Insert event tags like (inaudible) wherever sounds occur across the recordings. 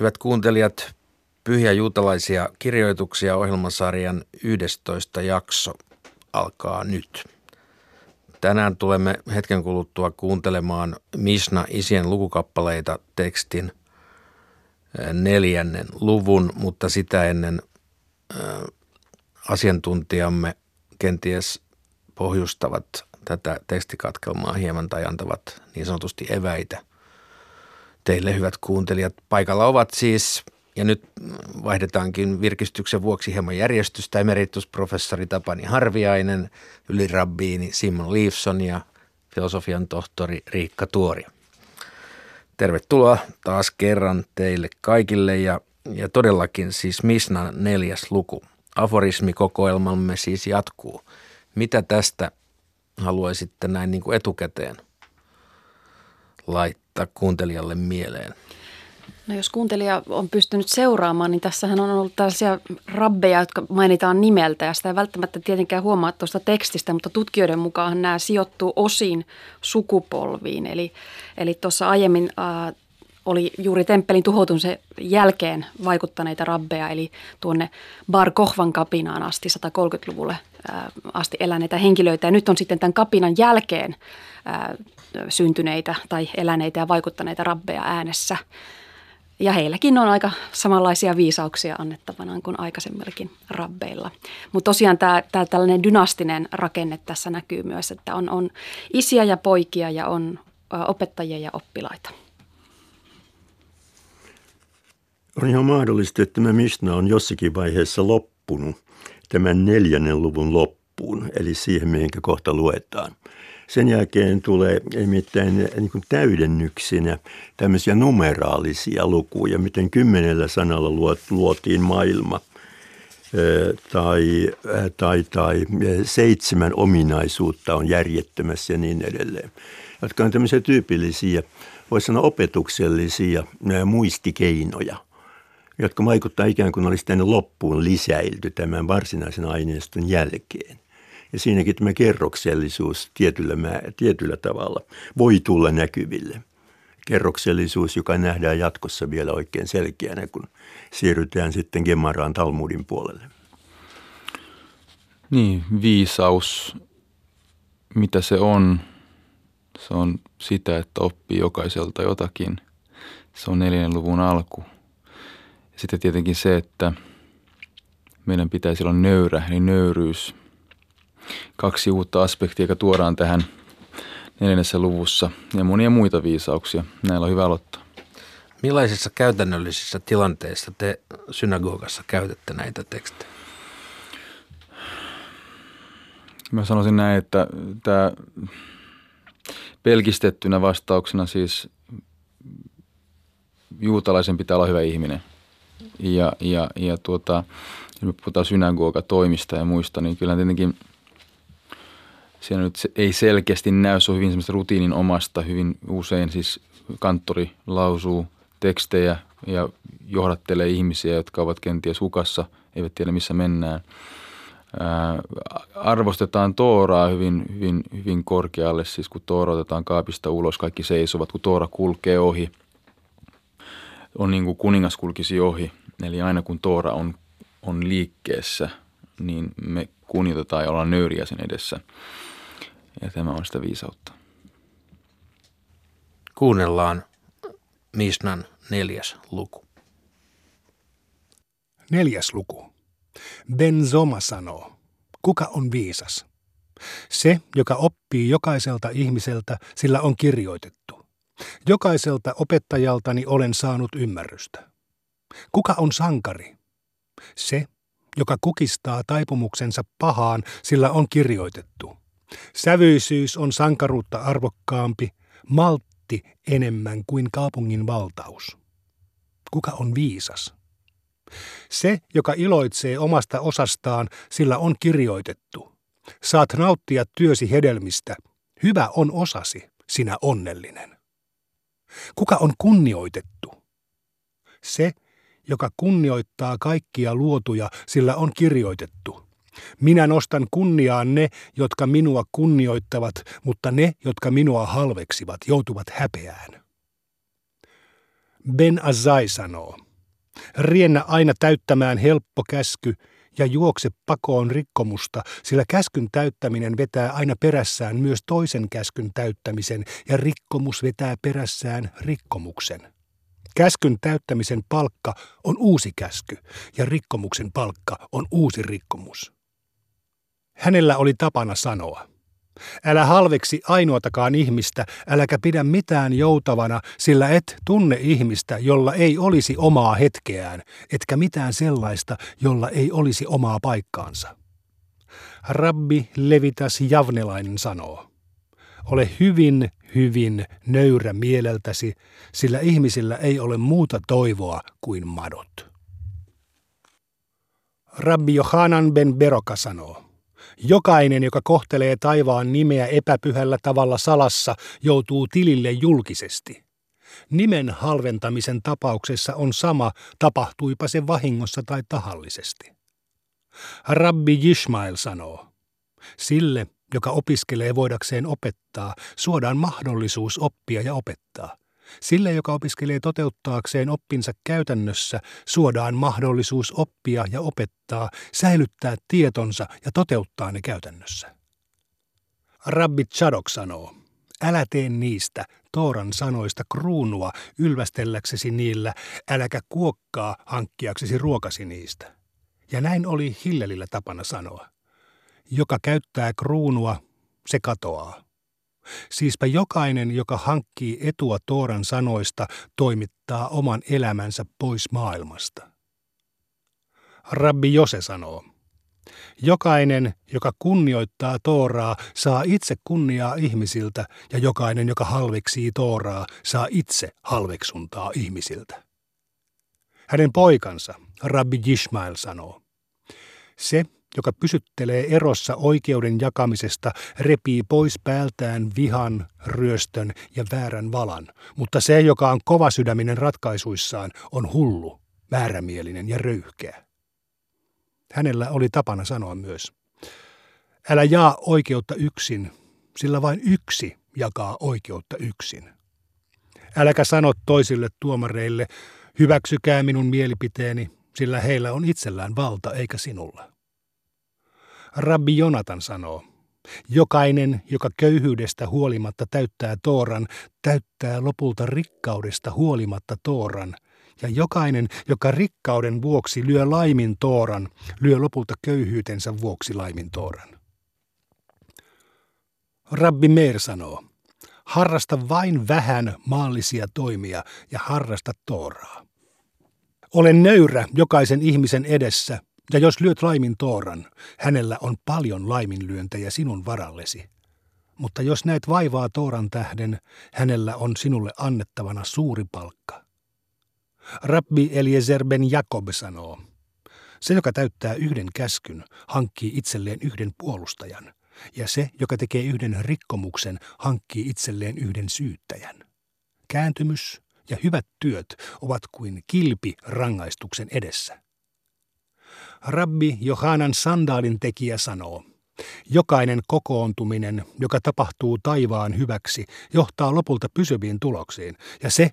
Hyvät kuuntelijat, Pyhiä juutalaisia kirjoituksia ohjelmasarjan 11 jakso alkaa nyt. Tänään tulemme hetken kuluttua kuuntelemaan Misna isien lukukappaleita tekstin neljännen luvun, mutta sitä ennen asiantuntijamme kenties pohjustavat tätä tekstikatkelmaa hieman tai antavat niin sanotusti eväitä teille hyvät kuuntelijat. Paikalla ovat siis, ja nyt vaihdetaankin virkistyksen vuoksi hieman järjestystä, emeritusprofessori Tapani Harviainen, ylirabbiini Simon Leifson ja filosofian tohtori Riikka Tuori. Tervetuloa taas kerran teille kaikille ja, ja todellakin siis Misna neljäs luku. Aforismikokoelmamme siis jatkuu. Mitä tästä haluaisitte näin niin kuin etukäteen laittaa kuuntelijalle mieleen? No jos kuuntelija on pystynyt seuraamaan, niin tässähän on ollut tällaisia rabbeja, jotka mainitaan nimeltä ja sitä ei välttämättä tietenkään huomaa tuosta tekstistä, mutta tutkijoiden mukaan nämä sijoittuu osin sukupolviin. Eli, eli tuossa aiemmin äh, oli juuri temppelin tuhoutumisen jälkeen vaikuttaneita rabbeja, eli tuonne Bar Kohvan kapinaan asti 130-luvulle asti eläneitä henkilöitä. Ja nyt on sitten tämän kapinan jälkeen syntyneitä tai eläneitä ja vaikuttaneita rabbeja äänessä. Ja heilläkin on aika samanlaisia viisauksia annettavana kuin aikaisemmillakin rabbeilla. Mutta tosiaan tämä, tämä tällainen dynastinen rakenne tässä näkyy myös, että on, on isiä ja poikia ja on opettajia ja oppilaita. On ihan mahdollista, että tämä Mishna on jossakin vaiheessa loppunut tämän neljännen luvun loppuun, eli siihen, mihin kohta luetaan. Sen jälkeen tulee nimittäin niin kuin täydennyksinä tämmöisiä numeraalisia lukuja, miten kymmenellä sanalla luotiin maailma tai, tai, tai seitsemän ominaisuutta on järjettömässä ja niin edelleen, jotka on tämmöisiä tyypillisiä, voisi sanoa opetuksellisia muistikeinoja – jotka vaikuttaa ikään kuin olisi tänne loppuun lisäilty tämän varsinaisen aineiston jälkeen. Ja siinäkin tämä kerroksellisuus tietyllä, tietyllä tavalla voi tulla näkyville. Kerroksellisuus, joka nähdään jatkossa vielä oikein selkeänä, kun siirrytään sitten Gemaraan Talmudin puolelle. Niin, viisaus, mitä se on? Se on sitä, että oppii jokaiselta jotakin. Se on neljännen luvun alku. Sitten tietenkin se, että meidän pitäisi olla nöyrä, eli nöyryys. Kaksi uutta aspektia, joka tuodaan tähän neljännessä luvussa ja monia muita viisauksia. Näillä on hyvä aloittaa. Millaisissa käytännöllisissä tilanteissa te synagogassa käytätte näitä tekstejä? Mä sanoisin näin, että tämä pelkistettynä vastauksena siis juutalaisen pitää olla hyvä ihminen – ja, ja, ja tuota, jos me puhutaan synagoga-toimista ja muista, niin kyllä tietenkin siellä nyt ei selkeästi näy, se on hyvin semmoista rutiinin omasta, hyvin usein siis kanttori lausuu tekstejä ja johdattelee ihmisiä, jotka ovat kenties hukassa, eivät tiedä missä mennään. Ää, arvostetaan Tooraa hyvin, hyvin, hyvin korkealle, siis kun Toora otetaan kaapista ulos, kaikki seisovat, kun Toora kulkee ohi. On niin kuin kuningas kulkisi ohi – Eli aina kun Toora on, on liikkeessä, niin me kunnioitetaan ja ollaan nöyriä sen edessä. Ja tämä on sitä viisautta. Kuunnellaan Misnan neljäs luku. Neljäs luku. Ben Zoma sanoo, kuka on viisas? Se, joka oppii jokaiselta ihmiseltä, sillä on kirjoitettu. Jokaiselta opettajaltani olen saanut ymmärrystä. Kuka on sankari? Se, joka kukistaa taipumuksensa pahaan, sillä on kirjoitettu. Sävyisyys on sankaruutta arvokkaampi, maltti enemmän kuin kaupungin valtaus. Kuka on viisas? Se, joka iloitsee omasta osastaan, sillä on kirjoitettu. Saat nauttia työsi hedelmistä. Hyvä on osasi, sinä onnellinen. Kuka on kunnioitettu? Se, joka kunnioittaa kaikkia luotuja, sillä on kirjoitettu. Minä nostan kunniaan ne, jotka minua kunnioittavat, mutta ne, jotka minua halveksivat, joutuvat häpeään. Ben Azai sanoo, Riennä aina täyttämään helppo käsky ja juokse pakoon rikkomusta, sillä käskyn täyttäminen vetää aina perässään myös toisen käskyn täyttämisen ja rikkomus vetää perässään rikkomuksen. Käskyn täyttämisen palkka on uusi käsky ja rikkomuksen palkka on uusi rikkomus. Hänellä oli tapana sanoa – Älä halveksi ainoatakaan ihmistä, äläkä pidä mitään joutavana, sillä et tunne ihmistä, jolla ei olisi omaa hetkeään, etkä mitään sellaista, jolla ei olisi omaa paikkaansa. Rabbi Levitas Javnelainen sanoo, ole hyvin, hyvin nöyrä mieleltäsi, sillä ihmisillä ei ole muuta toivoa kuin madot. Rabbi Johanan ben Beroka sanoo, Jokainen, joka kohtelee taivaan nimeä epäpyhällä tavalla salassa, joutuu tilille julkisesti. Nimen halventamisen tapauksessa on sama, tapahtuipa se vahingossa tai tahallisesti. Rabbi Jishmael sanoo, sille, joka opiskelee voidakseen opettaa, suodaan mahdollisuus oppia ja opettaa. Sille, joka opiskelee toteuttaakseen oppinsa käytännössä, suodaan mahdollisuus oppia ja opettaa, säilyttää tietonsa ja toteuttaa ne käytännössä. Rabbi Chadok sanoo, älä tee niistä Tooran sanoista kruunua ylvästelläksesi niillä, äläkä kuokkaa hankkiaksesi ruokasi niistä. Ja näin oli Hillelillä tapana sanoa. Joka käyttää kruunua, se katoaa. Siispä jokainen, joka hankkii etua Tooran sanoista, toimittaa oman elämänsä pois maailmasta. Rabbi Jose sanoo, Jokainen, joka kunnioittaa Tooraa, saa itse kunniaa ihmisiltä, ja jokainen, joka halveksii Tooraa, saa itse halveksuntaa ihmisiltä. Hänen poikansa, Rabbi Jishmael, sanoo, se, joka pysyttelee erossa oikeuden jakamisesta, repii pois päältään vihan, ryöstön ja väärän valan, mutta se, joka on kovasydäminen ratkaisuissaan, on hullu, väärämielinen ja röyhkeä. Hänellä oli tapana sanoa myös, älä jaa oikeutta yksin, sillä vain yksi jakaa oikeutta yksin. Äläkä sano toisille tuomareille, hyväksykää minun mielipiteeni, sillä heillä on itsellään valta eikä sinulla. Rabbi Jonatan sanoo, jokainen, joka köyhyydestä huolimatta täyttää Tooran, täyttää lopulta rikkaudesta huolimatta Tooran, ja jokainen, joka rikkauden vuoksi lyö laimin Tooran, lyö lopulta köyhyytensä vuoksi laimin Tooran. Rabbi Meir sanoo, harrasta vain vähän maallisia toimia ja harrasta Tooraa. Olen nöyrä jokaisen ihmisen edessä, ja jos lyöt laimin Tooran, hänellä on paljon laiminlyöntejä sinun varallesi. Mutta jos näet vaivaa Tooran tähden, hänellä on sinulle annettavana suuri palkka. Rabbi Eliezer ben Jakob sanoo, se, joka täyttää yhden käskyn, hankkii itselleen yhden puolustajan, ja se, joka tekee yhden rikkomuksen, hankkii itselleen yhden syyttäjän. Kääntymys ja hyvät työt ovat kuin kilpi rangaistuksen edessä. Rabbi Johanan sandaalin tekijä sanoo, jokainen kokoontuminen, joka tapahtuu taivaan hyväksi, johtaa lopulta pysyviin tuloksiin, ja se,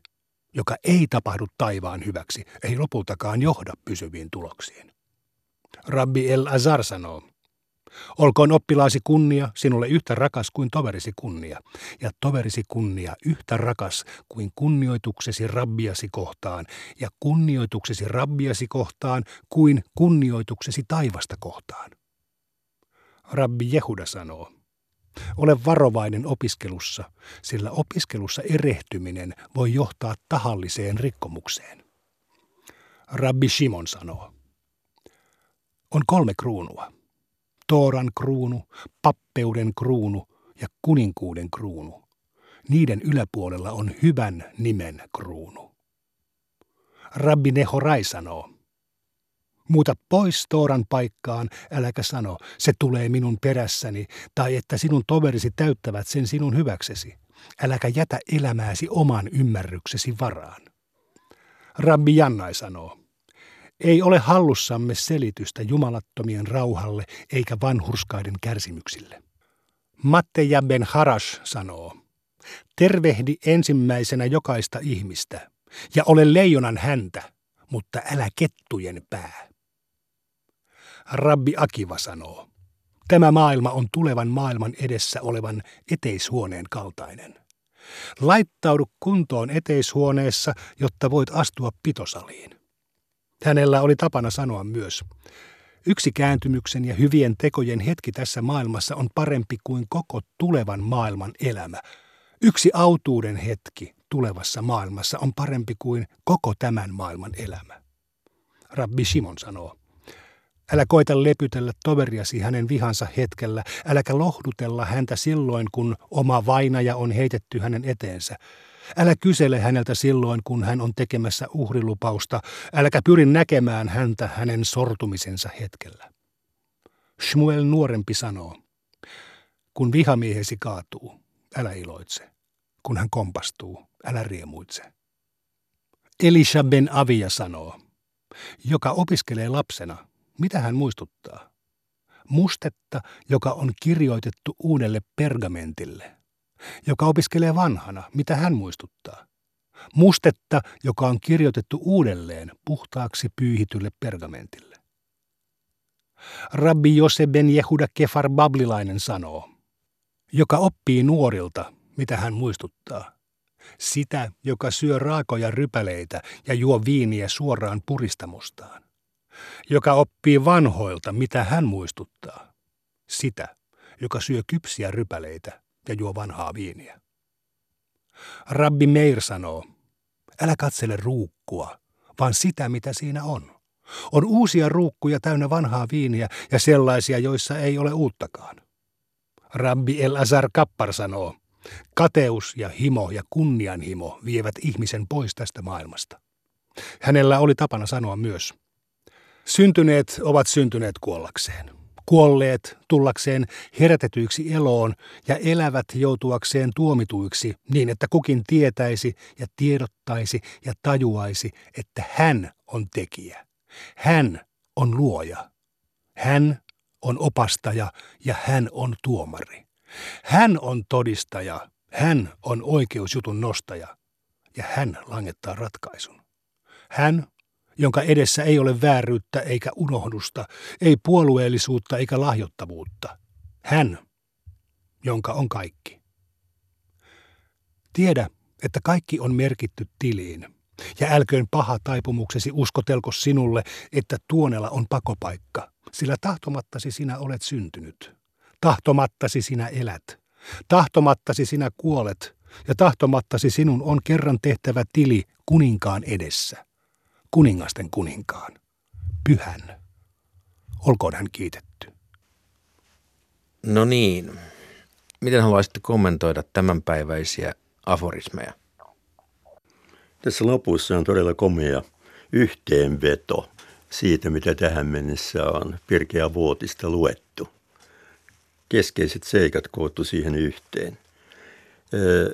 joka ei tapahdu taivaan hyväksi, ei lopultakaan johda pysyviin tuloksiin. Rabbi El Azar sanoo, Olkoon oppilaasi kunnia sinulle yhtä rakas kuin toverisi kunnia, ja toverisi kunnia yhtä rakas kuin kunnioituksesi rabbiasi kohtaan, ja kunnioituksesi rabbiasi kohtaan kuin kunnioituksesi taivasta kohtaan. Rabbi Jehuda sanoo, ole varovainen opiskelussa, sillä opiskelussa erehtyminen voi johtaa tahalliseen rikkomukseen. Rabbi Shimon sanoo, on kolme kruunua – Tooran kruunu, pappeuden kruunu ja kuninkuuden kruunu. Niiden yläpuolella on hyvän nimen kruunu. Rabbi Nehorai sanoo, Muuta pois Tooran paikkaan, äläkä sano, se tulee minun perässäni, tai että sinun toverisi täyttävät sen sinun hyväksesi. Äläkä jätä elämääsi oman ymmärryksesi varaan. Rabbi Jannai sanoo, ei ole hallussamme selitystä jumalattomien rauhalle eikä vanhurskaiden kärsimyksille. Matteja ben Harash sanoo, tervehdi ensimmäisenä jokaista ihmistä ja ole leijonan häntä, mutta älä kettujen pää. Rabbi Akiva sanoo, tämä maailma on tulevan maailman edessä olevan eteishuoneen kaltainen. Laittaudu kuntoon eteishuoneessa, jotta voit astua pitosaliin. Hänellä oli tapana sanoa myös, yksi kääntymyksen ja hyvien tekojen hetki tässä maailmassa on parempi kuin koko tulevan maailman elämä. Yksi autuuden hetki tulevassa maailmassa on parempi kuin koko tämän maailman elämä. Rabbi Simon sanoo, Älä koita lepytellä toveriasi hänen vihansa hetkellä, äläkä lohdutella häntä silloin, kun oma vainaja on heitetty hänen eteensä. Älä kysele häneltä silloin, kun hän on tekemässä uhrilupausta, äläkä pyri näkemään häntä hänen sortumisensa hetkellä. Shmuel nuorempi sanoo, kun vihamiehesi kaatuu, älä iloitse. Kun hän kompastuu, älä riemuitse. Elisha ben Avia sanoo, joka opiskelee lapsena, mitä hän muistuttaa? Mustetta, joka on kirjoitettu uudelle pergamentille. Joka opiskelee vanhana, mitä hän muistuttaa? Mustetta, joka on kirjoitettu uudelleen puhtaaksi pyyhitylle pergamentille. Rabbi Jose ben Jehuda Kefar Bablilainen sanoo, joka oppii nuorilta, mitä hän muistuttaa. Sitä, joka syö raakoja rypäleitä ja juo viiniä suoraan puristamostaan joka oppii vanhoilta, mitä hän muistuttaa. Sitä, joka syö kypsiä rypäleitä ja juo vanhaa viiniä. Rabbi Meir sanoo, älä katsele ruukkua, vaan sitä, mitä siinä on. On uusia ruukkuja täynnä vanhaa viiniä ja sellaisia, joissa ei ole uuttakaan. Rabbi El Azar Kappar sanoo, kateus ja himo ja kunnianhimo vievät ihmisen pois tästä maailmasta. Hänellä oli tapana sanoa myös, Syntyneet ovat syntyneet kuollakseen. Kuolleet tullakseen herätetyiksi eloon ja elävät joutuakseen tuomituiksi niin, että kukin tietäisi ja tiedottaisi ja tajuaisi, että hän on tekijä. Hän on luoja. Hän on opastaja ja hän on tuomari. Hän on todistaja, hän on oikeusjutun nostaja ja hän langettaa ratkaisun. Hän jonka edessä ei ole vääryyttä eikä unohdusta, ei puolueellisuutta eikä lahjottavuutta. Hän, jonka on kaikki. Tiedä, että kaikki on merkitty tiliin, ja älköön paha taipumuksesi uskotelko sinulle, että tuonella on pakopaikka, sillä tahtomattasi sinä olet syntynyt. Tahtomattasi sinä elät. Tahtomattasi sinä kuolet, ja tahtomattasi sinun on kerran tehtävä tili kuninkaan edessä kuningasten kuninkaan, pyhän. Olkoon hän kiitetty. No niin. Miten haluaisitte kommentoida tämänpäiväisiä aforismeja? Tässä lopussa on todella komea yhteenveto siitä, mitä tähän mennessä on Pirkeä Vuotista luettu. Keskeiset seikat koottu siihen yhteen –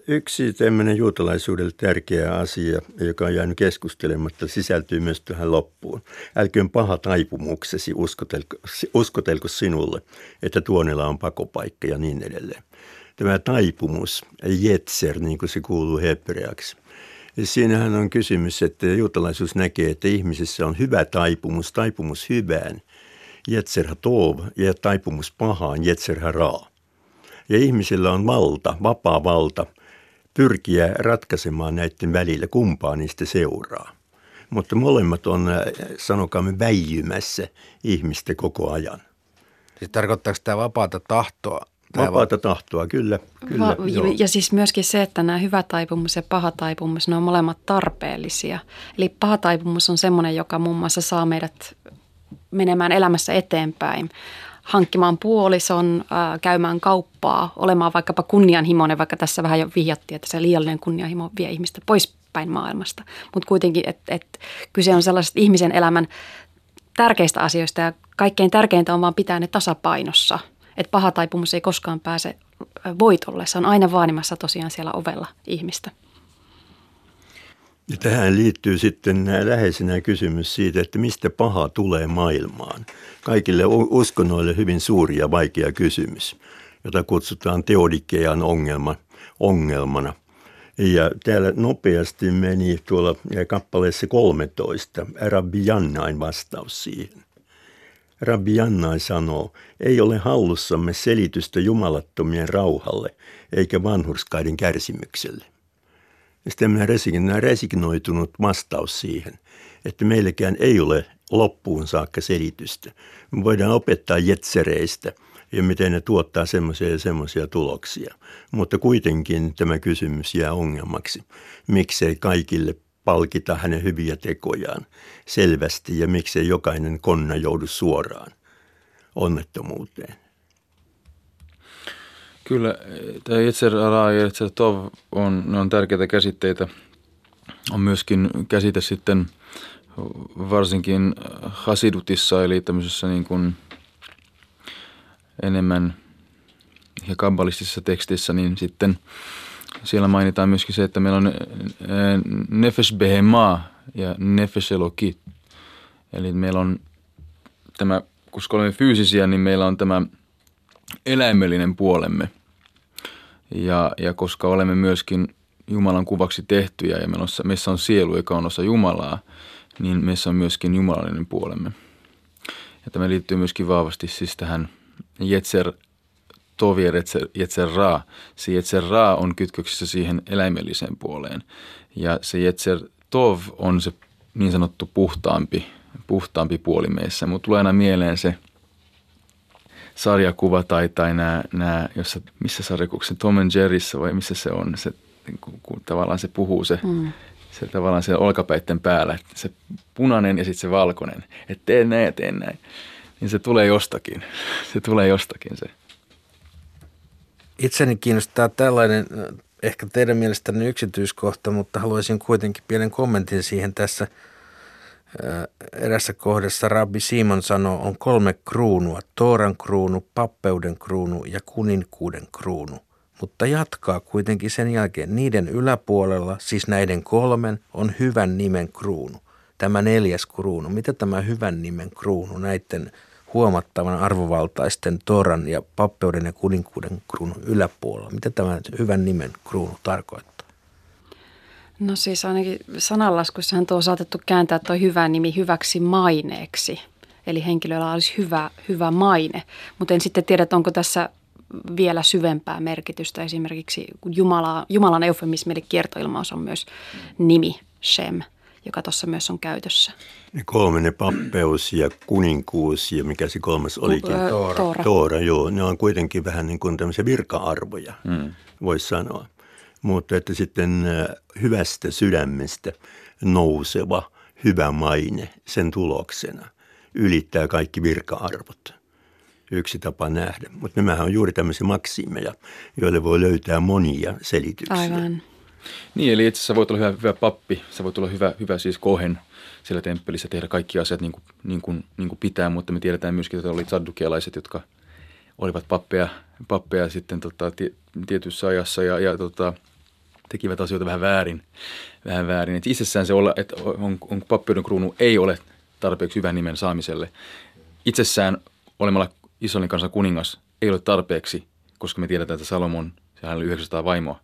Yksi tämmöinen juutalaisuudelle tärkeä asia, joka on jäänyt keskustelematta, sisältyy myös tähän loppuun. Älköön paha taipumuksesi uskotelko, uskotelko sinulle, että tuonella on pakopaikka ja niin edelleen. Tämä taipumus, jetser, niin kuin se kuuluu hebreaksi. Siinähän on kysymys, että juutalaisuus näkee, että ihmisessä on hyvä taipumus, taipumus hyvään, jetser tov, ja taipumus pahaan, jetser raa ja ihmisillä on valta, vapaa valta pyrkiä ratkaisemaan näiden välillä, kumpaa niistä seuraa. Mutta molemmat on, äh, sanokaamme, väijymässä ihmistä koko ajan. Siis tarkoittaako tämä vapaata tahtoa? Tämä vapaata va- tahtoa, kyllä. kyllä Va- ja, ja siis myöskin se, että nämä hyvä taipumus ja paha taipumus, ne on molemmat tarpeellisia. Eli paha taipumus on semmoinen, joka muun muassa saa meidät menemään elämässä eteenpäin hankkimaan puolison, ää, käymään kauppaa, olemaan vaikkapa kunnianhimoinen, vaikka tässä vähän jo vihjattiin, että se liiallinen kunnianhimo vie ihmistä poispäin maailmasta. Mutta kuitenkin, että et kyse on sellaisesta ihmisen elämän tärkeistä asioista ja kaikkein tärkeintä on vaan pitää ne tasapainossa. Että paha taipumus ei koskaan pääse voitolle, se on aina vaanimassa tosiaan siellä ovella ihmistä. Ja tähän liittyy sitten läheisenä kysymys siitä, että mistä paha tulee maailmaan. Kaikille uskonnoille hyvin suuri ja vaikea kysymys, jota kutsutaan teodikean ongelma, ongelmana. Ja täällä nopeasti meni tuolla kappaleessa 13 Rabbi Jannain vastaus siihen. Rabbi Jannain sanoo, ei ole hallussamme selitystä jumalattomien rauhalle eikä vanhurskaiden kärsimykselle. Sitten minä resignoitunut vastaus siihen, että meillekään ei ole loppuun saakka selitystä. Me voidaan opettaa jetsereistä ja miten ne tuottaa semmoisia ja semmoisia tuloksia. Mutta kuitenkin tämä kysymys jää ongelmaksi. Miksei kaikille palkita hänen hyviä tekojaan selvästi ja miksei jokainen konna joudu suoraan onnettomuuteen. Kyllä, tämä Yetzer Ara ja Yetzer Tov on, ne on tärkeitä käsitteitä. On myöskin käsite sitten – varsinkin Hasidutissa, eli tämmöisessä niin kuin enemmän ja kabbalistisessa tekstissä, niin sitten siellä mainitaan myöskin se, että meillä on nefesh behema ja nefesh elokit. Eli meillä on tämä, koska olemme fyysisiä, niin meillä on tämä eläimellinen puolemme. Ja, ja koska olemme myöskin Jumalan kuvaksi tehtyjä ja meissä on sielu, joka on osa Jumalaa, niin meissä on myöskin jumalallinen puolemme. Ja tämä liittyy myöskin vahvasti siis tähän Jetser Tovi ja Jetser Ra. Se Jetser Ra on kytköksissä siihen eläimelliseen puoleen. Ja se Jetser Tov on se niin sanottu puhtaampi, puhtaampi puoli meissä. Mutta tulee aina mieleen se sarjakuva tai, tai nämä, nämä jossa, missä sarjakuva, Tom and Jerryssä vai missä se on, se, kun, kun tavallaan se puhuu se mm se tavallaan se olkapäitten päällä, että se punainen ja sitten se valkoinen, että tee näin ja tee näin. Niin se tulee jostakin, (laughs) se tulee jostakin se. Itseni kiinnostaa tällainen, ehkä teidän mielestänne yksityiskohta, mutta haluaisin kuitenkin pienen kommentin siihen tässä. Erässä kohdassa Rabbi Simon sanoo, on kolme kruunua, Tooran kruunu, pappeuden kruunu ja kuninkuuden kruunu mutta jatkaa kuitenkin sen jälkeen. Niiden yläpuolella, siis näiden kolmen, on hyvän nimen kruunu. Tämä neljäs kruunu. Mitä tämä hyvän nimen kruunu näiden huomattavan arvovaltaisten Toran ja pappeuden ja kuninkuuden kruunun yläpuolella? Mitä tämä hyvän nimen kruunu tarkoittaa? No siis ainakin sananlaskussahan tuo on saatettu kääntää tuo hyvä nimi hyväksi maineeksi. Eli henkilöllä olisi hyvä, hyvä maine. Mutta en sitten tiedä, onko tässä vielä syvempää merkitystä. Esimerkiksi Jumala, Jumalan eufemismi eli kiertoilmaus on myös nimi Shem, joka tuossa myös on käytössä. Ne kolme, ne pappeus ja kuninkuus ja mikä se kolmas olikin? Toora. Toora. Toora, joo. Ne on kuitenkin vähän niin kuin tämmöisiä virka-arvoja, mm. voisi sanoa. Mutta että sitten hyvästä sydämestä nouseva hyvä maine sen tuloksena ylittää kaikki virka-arvot yksi tapa nähdä. Mutta nämähän on juuri tämmöisiä maksimeja, joille voi löytää monia selityksiä. Aivan. Niin, eli itse asiassa voit olla hyvä, hyvä pappi, sä voit olla hyvä, hyvä siis kohen siellä temppelissä, tehdä kaikki asiat niin kuin, niin kuin, niin kuin pitää, mutta me tiedetään myöskin, että oli saddukialaiset, jotka olivat pappeja, pappeja sitten tota, tietyssä ajassa ja, ja tota, tekivät asioita vähän väärin. Vähän väärin. Et itsessään se olla, että on, on pappeuden kruunu ei ole tarpeeksi hyvän nimen saamiselle. Itsessään olemalla Israelin kansan kuningas ei ole tarpeeksi, koska me tiedetään, että Salomon, sehän oli 900 vaimoa.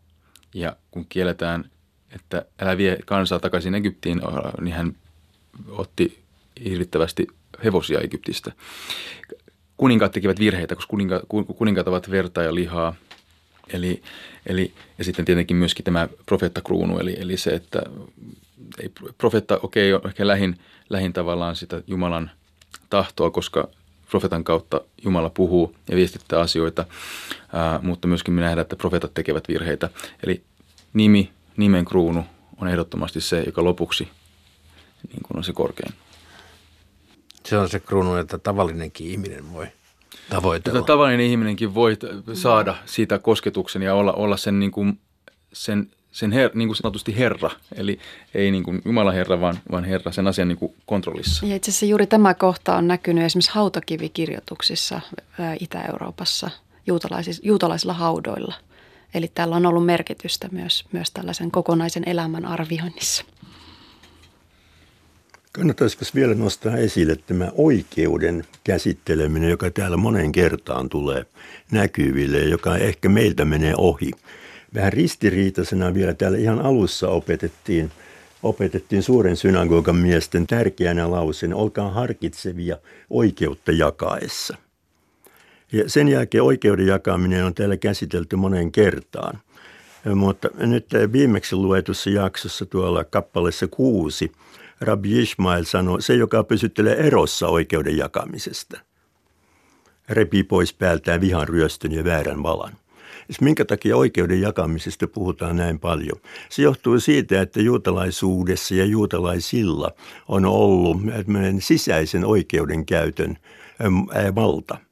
Ja kun kielletään, että älä vie kansaa takaisin Egyptiin, niin hän otti hirvittävästi hevosia Egyptistä. Kuninkaat tekivät virheitä, koska kuninka, kuninkaat ovat verta ja lihaa. Eli, eli, ja sitten tietenkin myöskin tämä profeettakruunu, eli, eli se, että ei, profeetta, okei, okay, on ehkä lähin, lähin tavallaan sitä Jumalan tahtoa, koska profetan kautta Jumala puhuu ja viestittää asioita, ää, mutta myöskin me nähdään, että profetat tekevät virheitä. Eli nimi, nimen kruunu on ehdottomasti se, joka lopuksi niin kuin on se korkein. Se on se kruunu, että tavallinenkin ihminen voi tavoitella. Että tavallinen ihminenkin voi saada siitä kosketuksen ja olla, olla sen, niin kuin, sen sen her, niin kuin sanotusti Herra, eli ei niin kuin Jumala Herra, vaan, vaan Herra sen asian niin kuin kontrollissa. Ja itse asiassa juuri tämä kohta on näkynyt esimerkiksi hautakivikirjoituksissa Itä-Euroopassa juutalaisilla, juutalaisilla haudoilla. Eli tällä on ollut merkitystä myös, myös tällaisen kokonaisen elämän arvioinnissa. Kannattaisiko vielä nostaa esille tämä oikeuden käsitteleminen, joka täällä monen kertaan tulee näkyville ja joka ehkä meiltä menee ohi Vähän ristiriitaisena vielä täällä ihan alussa opetettiin, opetettiin suuren synagogan miesten tärkeänä lauseen, olkaa harkitsevia oikeutta jakaessa. Ja sen jälkeen oikeuden jakaminen on täällä käsitelty moneen kertaan. Mutta nyt viimeksi luetussa jaksossa tuolla kappaleessa kuusi Rabbi Ishmael sanoi, se joka pysyttelee erossa oikeuden jakamisesta, repii pois päältään vihan ryöstön ja väärän valan. Siis minkä takia oikeuden jakamisesta puhutaan näin paljon? Se johtuu siitä, että juutalaisuudessa ja juutalaisilla on ollut sisäisen oikeudenkäytön valta –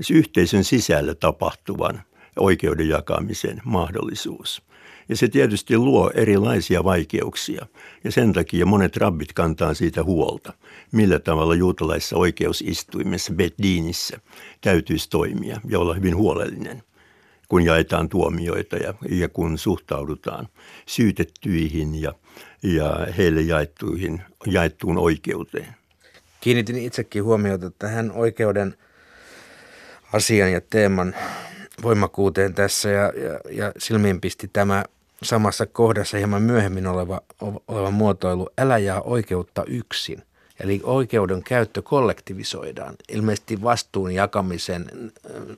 siis yhteisön sisällä tapahtuvan oikeuden jakamisen mahdollisuus. Ja se tietysti luo erilaisia vaikeuksia. Ja sen takia monet rabbit kantaa siitä huolta, millä tavalla juutalaisessa oikeusistuimessa, Bedinissä, täytyisi toimia ja olla hyvin huolellinen, kun jaetaan tuomioita ja, ja kun suhtaudutaan syytettyihin ja, ja heille jaettuihin, jaettuun oikeuteen. Kiinnitin itsekin huomiota tähän oikeuden – asian ja teeman voimakkuuteen tässä ja, ja, ja silmiin pisti tämä samassa kohdassa hieman myöhemmin oleva, oleva muotoilu, älä jää oikeutta yksin. Eli oikeuden käyttö kollektivisoidaan ilmeisesti vastuun jakamisen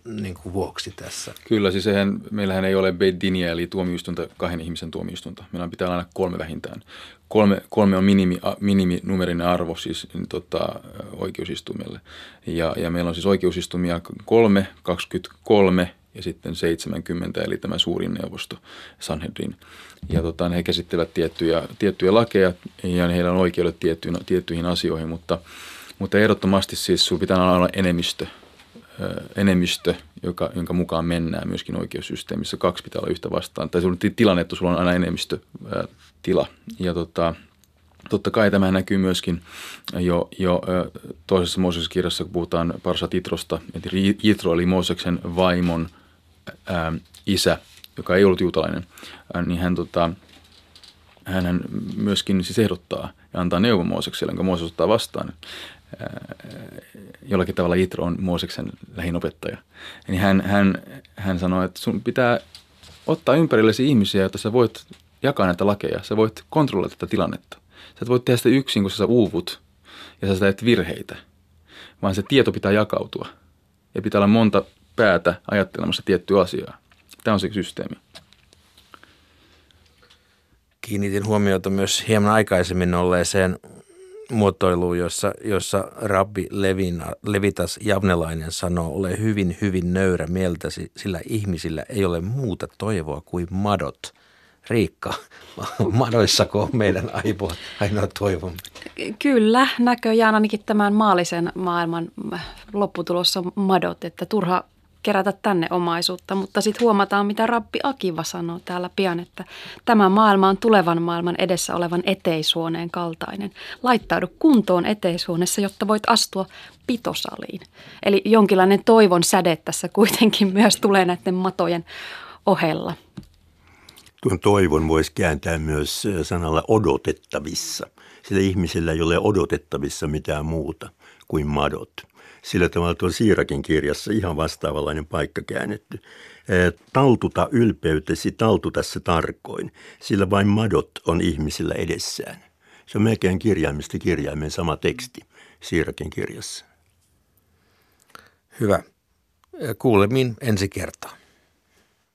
niin kuin vuoksi tässä. Kyllä, siis eihän, meillähän ei ole beddinia eli tuomioistunta, kahden ihmisen tuomioistunta. Meillä pitää olla aina kolme vähintään. Kolme, kolme on minimi, miniminumerinen arvo siis niin, tota, oikeusistumille. Ja, ja meillä on siis oikeusistumia 3, 23 ja sitten 70, eli tämä suurin neuvosto, Sanhedrin. Ja tota, he käsittelevät tiettyjä, tiettyjä lakeja ja heillä on oikeudet tiettyihin, tiettyihin asioihin, mutta, mutta ehdottomasti siis sinulla pitää olla enemmistö, enemmistö joka, jonka mukaan mennään myöskin oikeussysteemissä. Kaksi pitää olla yhtä vastaan. Tai sinulla on tilanne, että sulla on aina enemmistö tila. Ja tota, Totta kai tämä näkyy myöskin jo, jo toisessa Mooseksen kirjassa, kun puhutaan Parsa Titrosta, että Jitro eli Mooseksen vaimon ää, isä, joka ei ollut juutalainen, ää, niin hän, tota, hän myöskin siis ehdottaa ja antaa neuvon Moosekselle, jonka Mooses ottaa vastaan. Ää, jollakin tavalla Jitro on Mooseksen lähin opettaja. Niin hän, hän, hän sanoi, että sun pitää ottaa ympärillesi ihmisiä, jotta sä voit jakaa näitä lakeja. Sä voit kontrolloida tätä tilannetta. Sä et voi tehdä sitä yksin, kun sä uuvut ja sä teet virheitä, vaan se tieto pitää jakautua. Ja pitää olla monta päätä ajattelemassa tiettyä asiaa. Tämä on se systeemi. Kiinnitin huomiota myös hieman aikaisemmin olleeseen muotoiluun, jossa, jossa rabbi Levina, Levitas Javnelainen sanoo, ole hyvin, hyvin nöyrä mieltäsi, sillä ihmisillä ei ole muuta toivoa kuin madot. Riikka, (laughs) madoissako on meidän aivoa ainoa toivomme? Kyllä, näköjään ainakin tämän maallisen maailman lopputulossa on madot, että turha kerätä tänne omaisuutta, mutta sitten huomataan, mitä Rappi Akiva sanoo täällä pian, että tämä maailma on tulevan maailman edessä olevan eteisuoneen kaltainen. Laittaudu kuntoon eteisuonessa, jotta voit astua pitosaliin. Eli jonkinlainen toivon säde tässä kuitenkin (laughs) myös tulee näiden matojen ohella. Tuon toivon voisi kääntää myös sanalla odotettavissa. Sillä ihmisellä ei ole odotettavissa mitään muuta kuin madot sillä tavalla tuo Siirakin kirjassa ihan vastaavanlainen paikka käännetty. Taltuta ylpeytesi, taltuta se tarkoin, sillä vain madot on ihmisillä edessään. Se on melkein kirjaimista kirjaimen sama teksti Siirakin kirjassa. Hyvä. Kuulemiin ensi kertaa.